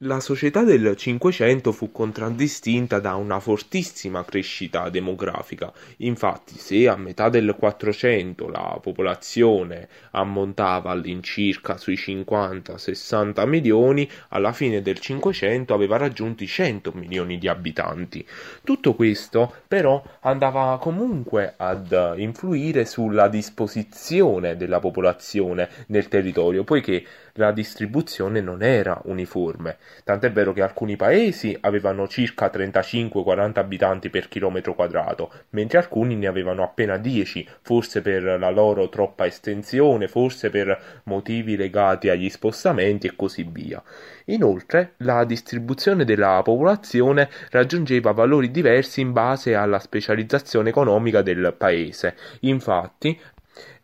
La società del Cinquecento fu contraddistinta da una fortissima crescita demografica, infatti se a metà del Quattrocento la popolazione ammontava all'incirca sui 50-60 milioni, alla fine del Cinquecento aveva raggiunto i 100 milioni di abitanti. Tutto questo però andava comunque ad influire sulla disposizione della popolazione nel territorio, poiché la distribuzione non era uniforme. Tant'è vero che alcuni paesi avevano circa 35-40 abitanti per chilometro quadrato, mentre alcuni ne avevano appena 10, forse per la loro troppa estensione, forse per motivi legati agli spostamenti e così via. Inoltre, la distribuzione della popolazione raggiungeva valori diversi in base alla specializzazione economica del paese. Infatti,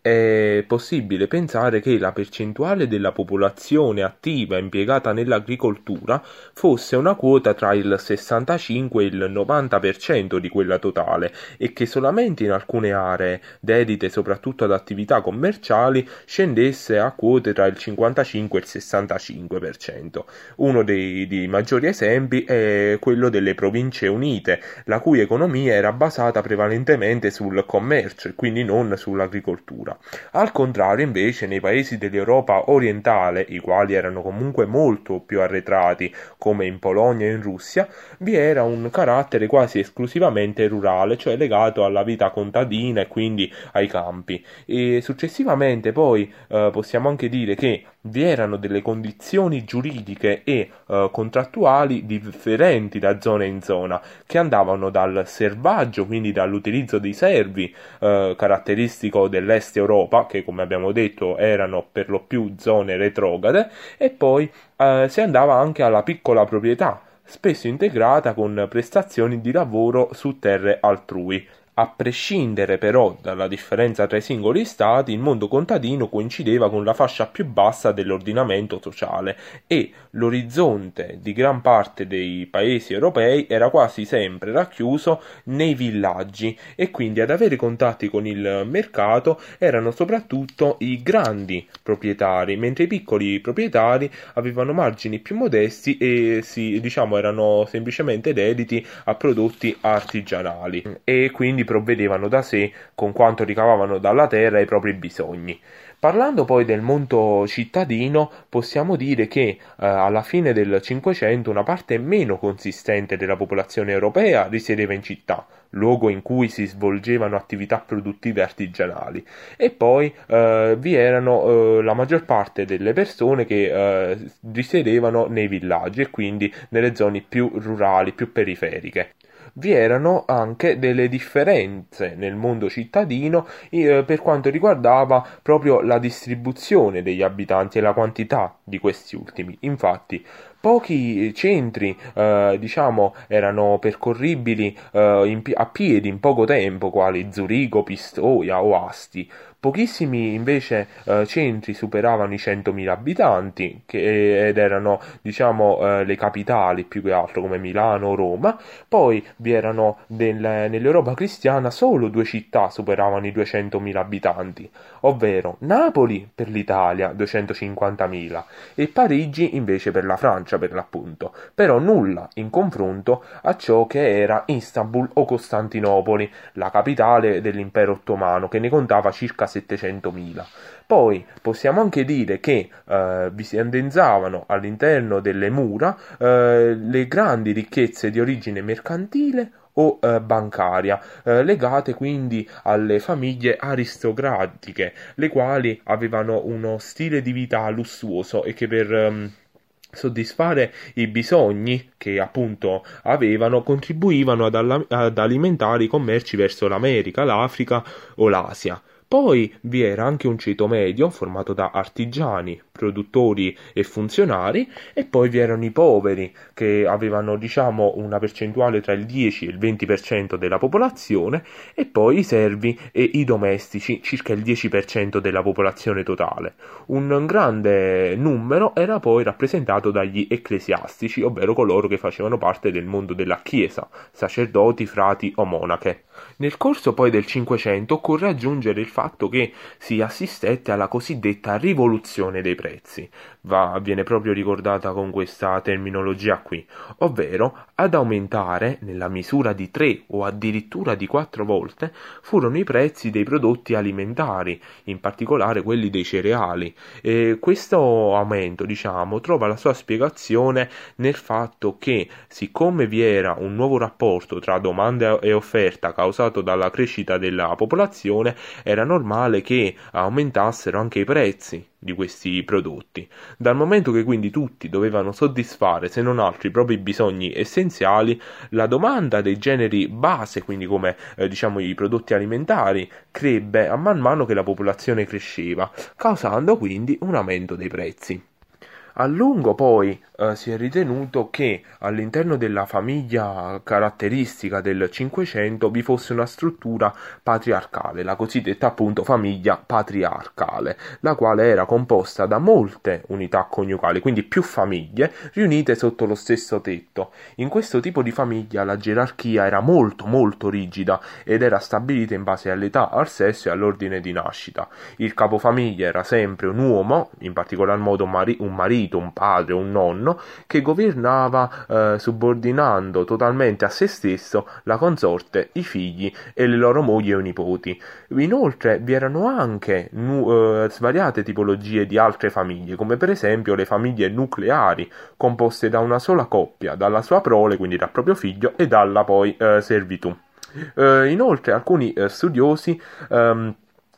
è possibile pensare che la percentuale della popolazione attiva impiegata nell'agricoltura fosse una quota tra il 65 e il 90% di quella totale e che solamente in alcune aree, dedite soprattutto ad attività commerciali, scendesse a quote tra il 55 e il 65%. Uno dei, dei maggiori esempi è quello delle Province Unite, la cui economia era basata prevalentemente sul commercio e quindi non sull'agricoltura cultura. Al contrario, invece, nei paesi dell'Europa orientale, i quali erano comunque molto più arretrati, come in Polonia e in Russia, vi era un carattere quasi esclusivamente rurale, cioè legato alla vita contadina e quindi ai campi. E successivamente poi eh, possiamo anche dire che vi erano delle condizioni giuridiche e eh, contrattuali differenti da zona in zona, che andavano dal servaggio, quindi dall'utilizzo dei servi, eh, caratteristico dell'est Europa, che come abbiamo detto erano per lo più zone retrograde, e poi eh, si andava anche alla piccola proprietà, spesso integrata con prestazioni di lavoro su terre altrui. A prescindere però dalla differenza tra i singoli stati, il mondo contadino coincideva con la fascia più bassa dell'ordinamento sociale e l'orizzonte di gran parte dei paesi europei era quasi sempre racchiuso nei villaggi e quindi ad avere contatti con il mercato erano soprattutto i grandi proprietari, mentre i piccoli proprietari avevano margini più modesti e si, diciamo, erano semplicemente dediti a prodotti artigianali. E quindi provvedevano da sé con quanto ricavavano dalla terra ai propri bisogni. Parlando poi del mondo cittadino, possiamo dire che eh, alla fine del Cinquecento una parte meno consistente della popolazione europea risiedeva in città, luogo in cui si svolgevano attività produttive artigianali, e poi eh, vi erano eh, la maggior parte delle persone che eh, risiedevano nei villaggi e quindi nelle zone più rurali, più periferiche vi erano anche delle differenze nel mondo cittadino eh, per quanto riguardava proprio la distribuzione degli abitanti e la quantità di questi ultimi. Infatti, pochi centri eh, diciamo erano percorribili eh, a piedi in poco tempo quali Zurigo, Pistoia o Asti Pochissimi invece eh, centri superavano i 100.000 abitanti, che, ed erano diciamo eh, le capitali più che altro come Milano o Roma. Poi vi erano del, nell'Europa cristiana solo due città superavano i 200.000 abitanti, ovvero Napoli per l'Italia 250.000 e Parigi invece per la Francia per l'appunto, però nulla in confronto a ciò che era Istanbul o Costantinopoli, la capitale dell'impero ottomano che ne contava circa 700.000. Poi possiamo anche dire che eh, vi si andenzavano all'interno delle mura eh, le grandi ricchezze di origine mercantile o eh, bancaria, eh, legate quindi alle famiglie aristocratiche, le quali avevano uno stile di vita lussuoso e che per ehm, soddisfare i bisogni che appunto avevano contribuivano ad, alla- ad alimentare i commerci verso l'America, l'Africa o l'Asia. Poi vi era anche un ceto medio formato da artigiani, produttori e funzionari e poi vi erano i poveri che avevano diciamo una percentuale tra il 10 e il 20% della popolazione e poi i servi e i domestici circa il 10% della popolazione totale. Un grande numero era poi rappresentato dagli ecclesiastici, ovvero coloro che facevano parte del mondo della Chiesa, sacerdoti, frati o monache. Nel corso poi del Cinquecento occorre aggiungere il fatto che si assistette alla cosiddetta rivoluzione dei prezzi. Va, viene proprio ricordata con questa terminologia qui, ovvero ad aumentare nella misura di 3 o addirittura di 4 volte furono i prezzi dei prodotti alimentari, in particolare quelli dei cereali. E questo aumento, diciamo, trova la sua spiegazione nel fatto che siccome vi era un nuovo rapporto tra domanda e offerta causato dalla crescita della popolazione, era normale che aumentassero anche i prezzi di questi prodotti, dal momento che quindi tutti dovevano soddisfare se non altro i propri bisogni essenziali, la domanda dei generi base, quindi come eh, diciamo i prodotti alimentari, crebbe a man mano che la popolazione cresceva, causando quindi un aumento dei prezzi. A lungo poi eh, si è ritenuto che all'interno della famiglia caratteristica del Cinquecento vi fosse una struttura patriarcale, la cosiddetta appunto famiglia patriarcale, la quale era composta da molte unità coniugali, quindi più famiglie riunite sotto lo stesso tetto. In questo tipo di famiglia la gerarchia era molto molto rigida ed era stabilita in base all'età, al sesso e all'ordine di nascita. Il capofamiglia era sempre un uomo, in particolar modo un marito, un padre, un nonno, che governava eh, subordinando totalmente a se stesso la consorte, i figli e le loro mogli o nipoti. Inoltre vi erano anche nu- eh, svariate tipologie di altre famiglie, come per esempio le famiglie nucleari, composte da una sola coppia, dalla sua prole, quindi dal proprio figlio, e dalla poi eh, servitù. Eh, inoltre alcuni eh, studiosi ehm,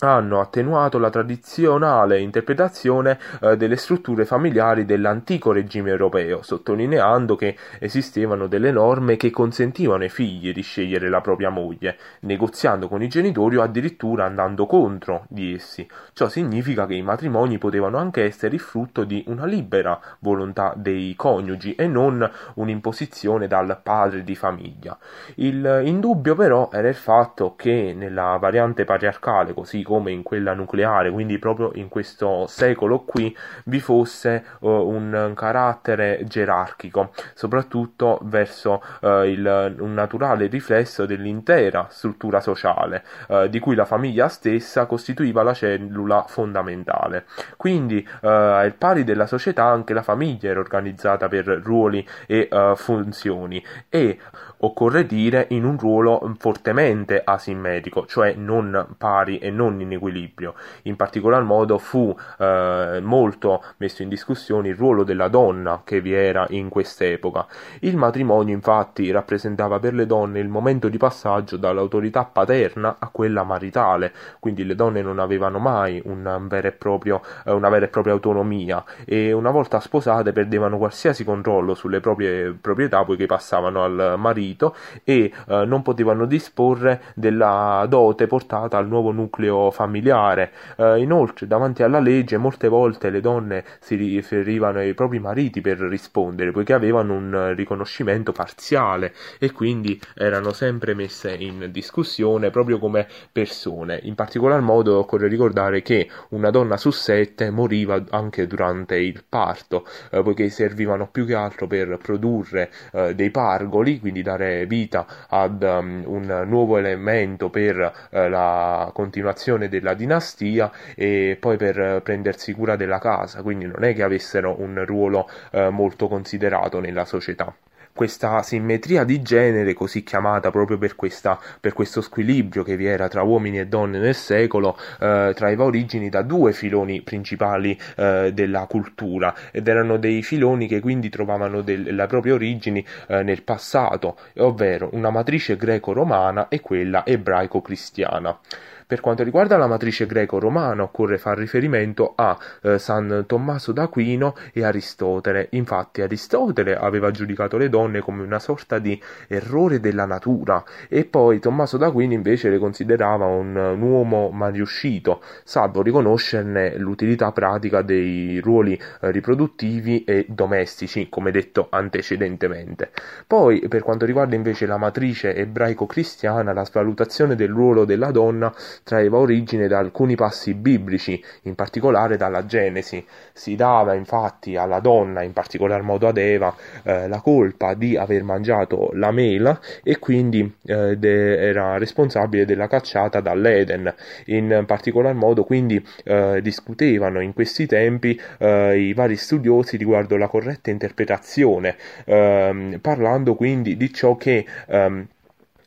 hanno attenuato la tradizionale interpretazione eh, delle strutture familiari dell'antico regime europeo, sottolineando che esistevano delle norme che consentivano ai figli di scegliere la propria moglie, negoziando con i genitori o addirittura andando contro di essi. Ciò significa che i matrimoni potevano anche essere il frutto di una libera volontà dei coniugi e non un'imposizione dal padre di famiglia. Il indubbio però era il fatto che nella variante patriarcale, così come in quella nucleare, quindi proprio in questo secolo qui vi fosse uh, un carattere gerarchico, soprattutto verso uh, il, un naturale riflesso dell'intera struttura sociale, uh, di cui la famiglia stessa costituiva la cellula fondamentale. Quindi, al pari della società, anche la famiglia era organizzata per ruoli e funzioni e occorre dire in un ruolo fortemente asimmetrico, cioè non pari e non in equilibrio. In particolar modo fu eh, molto messo in discussione il ruolo della donna che vi era in quest'epoca. Il matrimonio infatti rappresentava per le donne il momento di passaggio dall'autorità paterna a quella maritale, quindi le donne non avevano mai un vero proprio, eh, una vera e propria autonomia e una volta sposate perdevano qualsiasi controllo sulle proprie proprietà poiché passavano al marito marito e eh, non potevano disporre della dote portata al nuovo nucleo familiare. Eh, inoltre, davanti alla legge, molte volte le donne si riferivano ai propri mariti per rispondere, poiché avevano un riconoscimento parziale e quindi erano sempre messe in discussione proprio come persone. In particolar modo occorre ricordare che una donna su sette moriva anche durante il parto, eh, poiché servivano più che altro per produrre eh, dei pargoli, quindi dare dare vita ad um, un nuovo elemento per uh, la continuazione della dinastia e poi per prendersi cura della casa, quindi non è che avessero un ruolo uh, molto considerato nella società questa simmetria di genere, così chiamata proprio per, questa, per questo squilibrio che vi era tra uomini e donne nel secolo, eh, traeva origini da due filoni principali eh, della cultura ed erano dei filoni che quindi trovavano le proprie origini eh, nel passato, ovvero una matrice greco-romana e quella ebraico-cristiana. Per quanto riguarda la matrice greco-romana occorre far riferimento a eh, San Tommaso d'Aquino e Aristotele. Infatti Aristotele aveva giudicato le donne come una sorta di errore della natura e poi Tommaso d'Aquino invece le considerava un, un uomo malriuscito, salvo riconoscerne l'utilità pratica dei ruoli eh, riproduttivi e domestici, come detto antecedentemente. Poi per quanto riguarda invece la matrice ebraico-cristiana, la svalutazione del ruolo della donna traeva origine da alcuni passi biblici, in particolare dalla Genesi. Si dava infatti alla donna, in particolar modo ad Eva, eh, la colpa di aver mangiato la mela e quindi eh, de- era responsabile della cacciata dall'Eden. In particolar modo quindi eh, discutevano in questi tempi eh, i vari studiosi riguardo la corretta interpretazione, ehm, parlando quindi di ciò che ehm,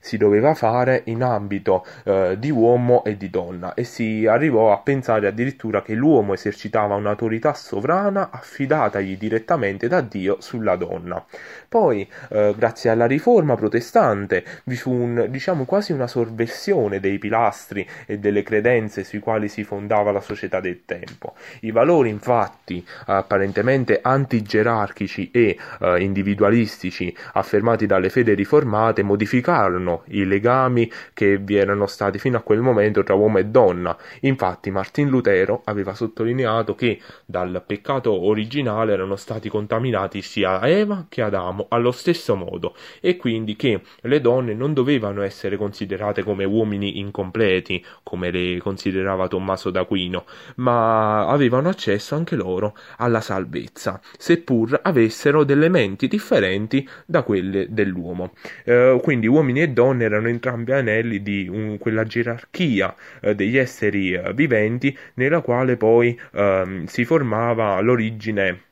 si doveva fare in ambito eh, di uomo e di donna e si arrivò a pensare addirittura che l'uomo esercitava un'autorità sovrana affidatagli direttamente da Dio sulla donna. Poi, eh, grazie alla riforma protestante, vi fu un, diciamo quasi una sorversione dei pilastri e delle credenze sui quali si fondava la società del tempo. I valori, infatti, apparentemente antigerarchici e eh, individualistici affermati dalle fede riformate modificarono i legami che vi erano stati fino a quel momento tra uomo e donna. Infatti Martin Lutero aveva sottolineato che dal peccato originale erano stati contaminati sia Eva che Adamo allo stesso modo e quindi che le donne non dovevano essere considerate come uomini incompleti, come le considerava Tommaso d'Aquino, ma avevano accesso anche loro alla salvezza, seppur avessero delle menti differenti da quelle dell'uomo. Eh, quindi uomini e donne erano entrambi anelli di un, quella gerarchia eh, degli esseri eh, viventi nella quale poi ehm, si formava l'origine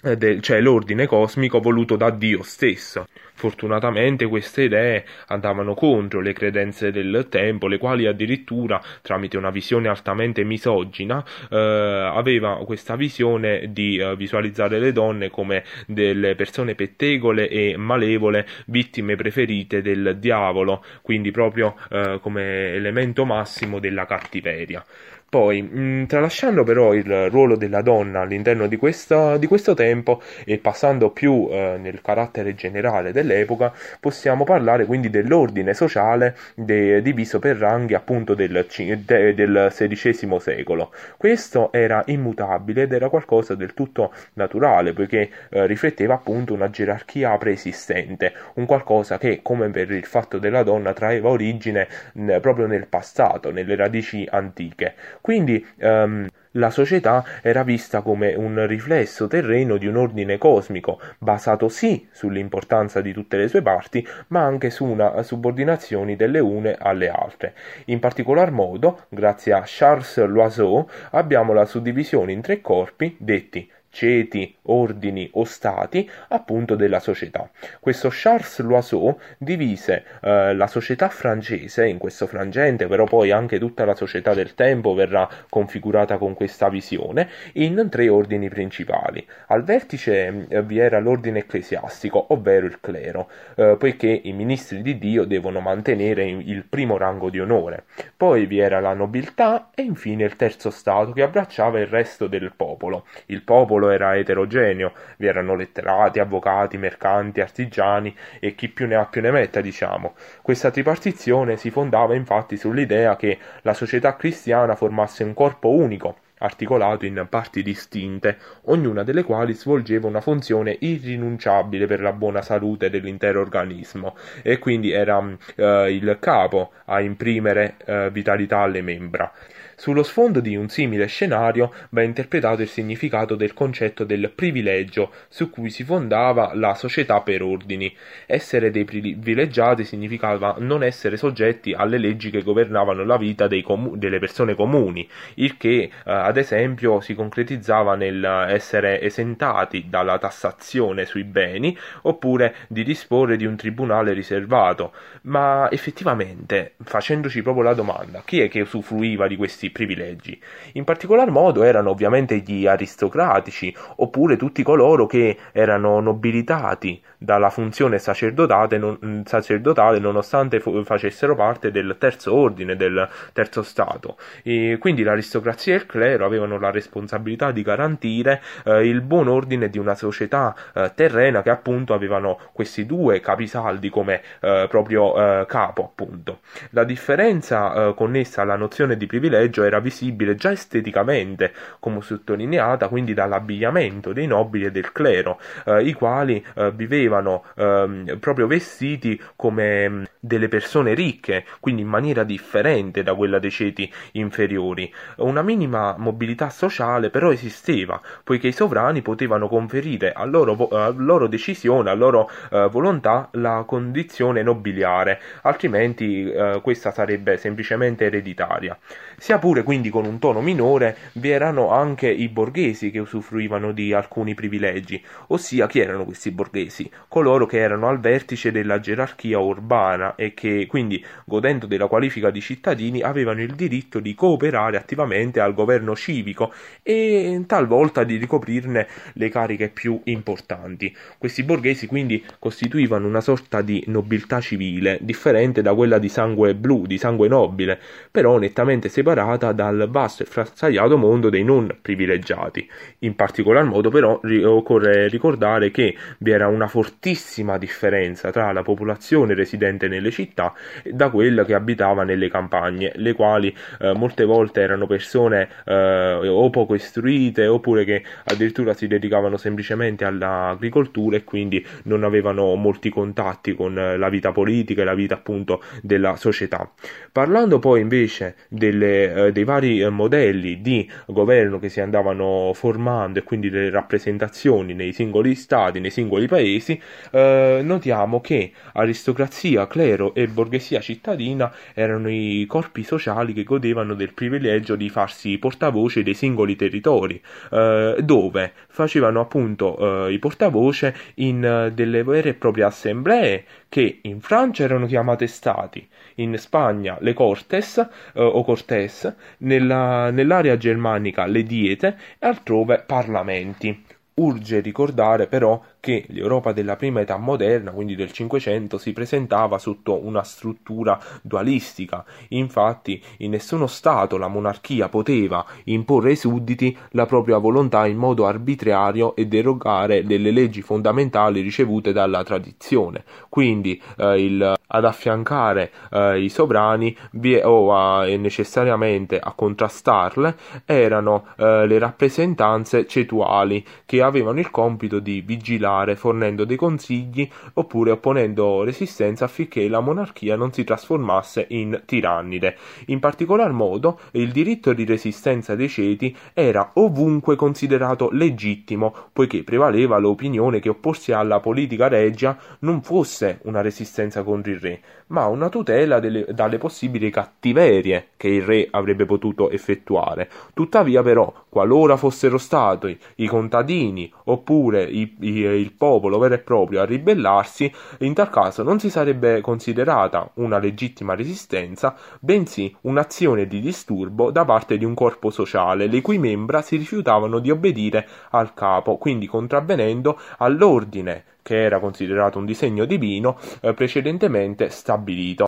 del, cioè l'ordine cosmico voluto da Dio stesso. Fortunatamente queste idee andavano contro le credenze del tempo, le quali addirittura, tramite una visione altamente misogina, eh, aveva questa visione di eh, visualizzare le donne come delle persone pettegole e malevole, vittime preferite del diavolo, quindi proprio eh, come elemento massimo della cattiveria. Poi, mh, mm, tralasciando però il ruolo della donna all'interno di, questa, di questo tempo e passando più eh, nel carattere generale dell'epoca, possiamo parlare quindi dell'ordine sociale de, diviso per ranghi appunto del, de, del XVI secolo. Questo era immutabile ed era qualcosa del tutto naturale, poiché eh, rifletteva appunto una gerarchia preesistente, un qualcosa che, come per il fatto della donna, traeva origine mh, proprio nel passato, nelle radici antiche. Quindi um, la società era vista come un riflesso terreno di un ordine cosmico, basato sì sull'importanza di tutte le sue parti, ma anche su una subordinazione delle une alle altre. In particolar modo, grazie a Charles Loiseau, abbiamo la suddivisione in tre corpi detti ceti, ordini o stati appunto della società. Questo Charles Loiseau divise eh, la società francese in questo frangente, però poi anche tutta la società del tempo verrà configurata con questa visione in tre ordini principali. Al vertice eh, vi era l'ordine ecclesiastico, ovvero il clero, eh, poiché i ministri di Dio devono mantenere il primo rango di onore. Poi vi era la nobiltà e infine il terzo stato che abbracciava il resto del popolo. Il popolo popolo era eterogeneo, vi erano letterati, avvocati, mercanti, artigiani e chi più ne ha più ne metta, diciamo. Questa tripartizione si fondava infatti sull'idea che la società cristiana formasse un corpo unico, articolato in parti distinte, ognuna delle quali svolgeva una funzione irrinunciabile per la buona salute dell'intero organismo e quindi era eh, il capo a imprimere eh, vitalità alle membra. Sullo sfondo di un simile scenario va interpretato il significato del concetto del privilegio su cui si fondava la società per ordini. Essere dei privilegiati significava non essere soggetti alle leggi che governavano la vita comu- delle persone comuni, il che eh, ad esempio si concretizzava nell'essere esentati dalla tassazione sui beni oppure di disporre di un tribunale riservato. Ma effettivamente, facendoci proprio la domanda, chi è che usufruiva di questi privilegi. In particolar modo erano ovviamente gli aristocratici, oppure tutti coloro che erano nobilitati dalla funzione sacerdotale, non, sacerdotale nonostante facessero parte del terzo ordine, del terzo stato. E quindi l'aristocrazia e il clero avevano la responsabilità di garantire eh, il buon ordine di una società eh, terrena che appunto avevano questi due capisaldi come eh, proprio eh, capo appunto. La differenza eh, connessa alla nozione di privilegio era visibile già esteticamente, come sottolineata quindi dall'abbigliamento dei nobili e del clero, eh, i quali vivevano ehm, proprio vestiti come mm, delle persone ricche, quindi in maniera differente da quella dei ceti inferiori. Una minima mobilità sociale però esisteva, poiché i sovrani potevano conferire a loro, a loro decisione, a loro eh, volontà la condizione nobiliare, altrimenti eh, questa sarebbe semplicemente ereditaria. Sia pure quindi con un tono minore vi erano anche i borghesi che usufruivano di alcuni privilegi, ossia chi erano questi borghesi? Coloro che erano al vertice della gerarchia urbana e che quindi godendo della qualifica di cittadini avevano il diritto di cooperare attivamente al governo civico e talvolta di ricoprirne le cariche più importanti. Questi borghesi quindi costituivano una sorta di nobiltà civile, differente da quella di sangue blu, di sangue nobile, però nettamente separata dal vasto e frastagliato mondo dei non privilegiati. In particolar modo però occorre ricordare che vi era una fortissima differenza tra la popolazione residente nelle città e da quella che abitava nelle campagne, le quali eh, molte volte erano persone eh, o poco istruite oppure che addirittura si dedicavano semplicemente all'agricoltura e quindi non avevano molti contatti con la vita politica e la vita appunto della società. Parlando poi invece delle, eh, dei vari eh, modelli di governo che si andavano formando e quindi delle rappresentazioni nei singoli stati, nei singoli paesi, eh, notiamo che aristocrazia, clero e borghesia cittadina erano i corpi sociali che godevano del privilegio di farsi portavoce dei singoli territori, eh, dove facevano appunto eh, i portavoce in eh, delle vere e proprie assemblee che in Francia erano chiamate stati, in Spagna le cortes eh, o cortes, nella, nell'area germanica le diete e altrove parlamenti. Urge ricordare però che l'Europa della prima età moderna, quindi del Cinquecento, si presentava sotto una struttura dualistica. Infatti, in nessuno Stato la monarchia poteva imporre ai sudditi la propria volontà in modo arbitrario e derogare delle leggi fondamentali ricevute dalla tradizione. Quindi eh, il ad affiancare eh, i sovrani o a, necessariamente a contrastarle erano eh, le rappresentanze cetuali che avevano il compito di vigilare fornendo dei consigli oppure opponendo resistenza affinché la monarchia non si trasformasse in tirannide. In particolar modo il diritto di resistenza dei ceti era ovunque considerato legittimo poiché prevaleva l'opinione che opporsi alla politica reggia non fosse una resistenza contro il re, ma una tutela delle, dalle possibili cattiverie che il re avrebbe potuto effettuare. Tuttavia, però, qualora fossero stati i contadini oppure i, i, il popolo vero e proprio a ribellarsi, in tal caso non si sarebbe considerata una legittima resistenza, bensì un'azione di disturbo da parte di un corpo sociale, le cui membra si rifiutavano di obbedire al capo, quindi contravvenendo all'ordine che era considerato un disegno divino eh, precedentemente stabilito.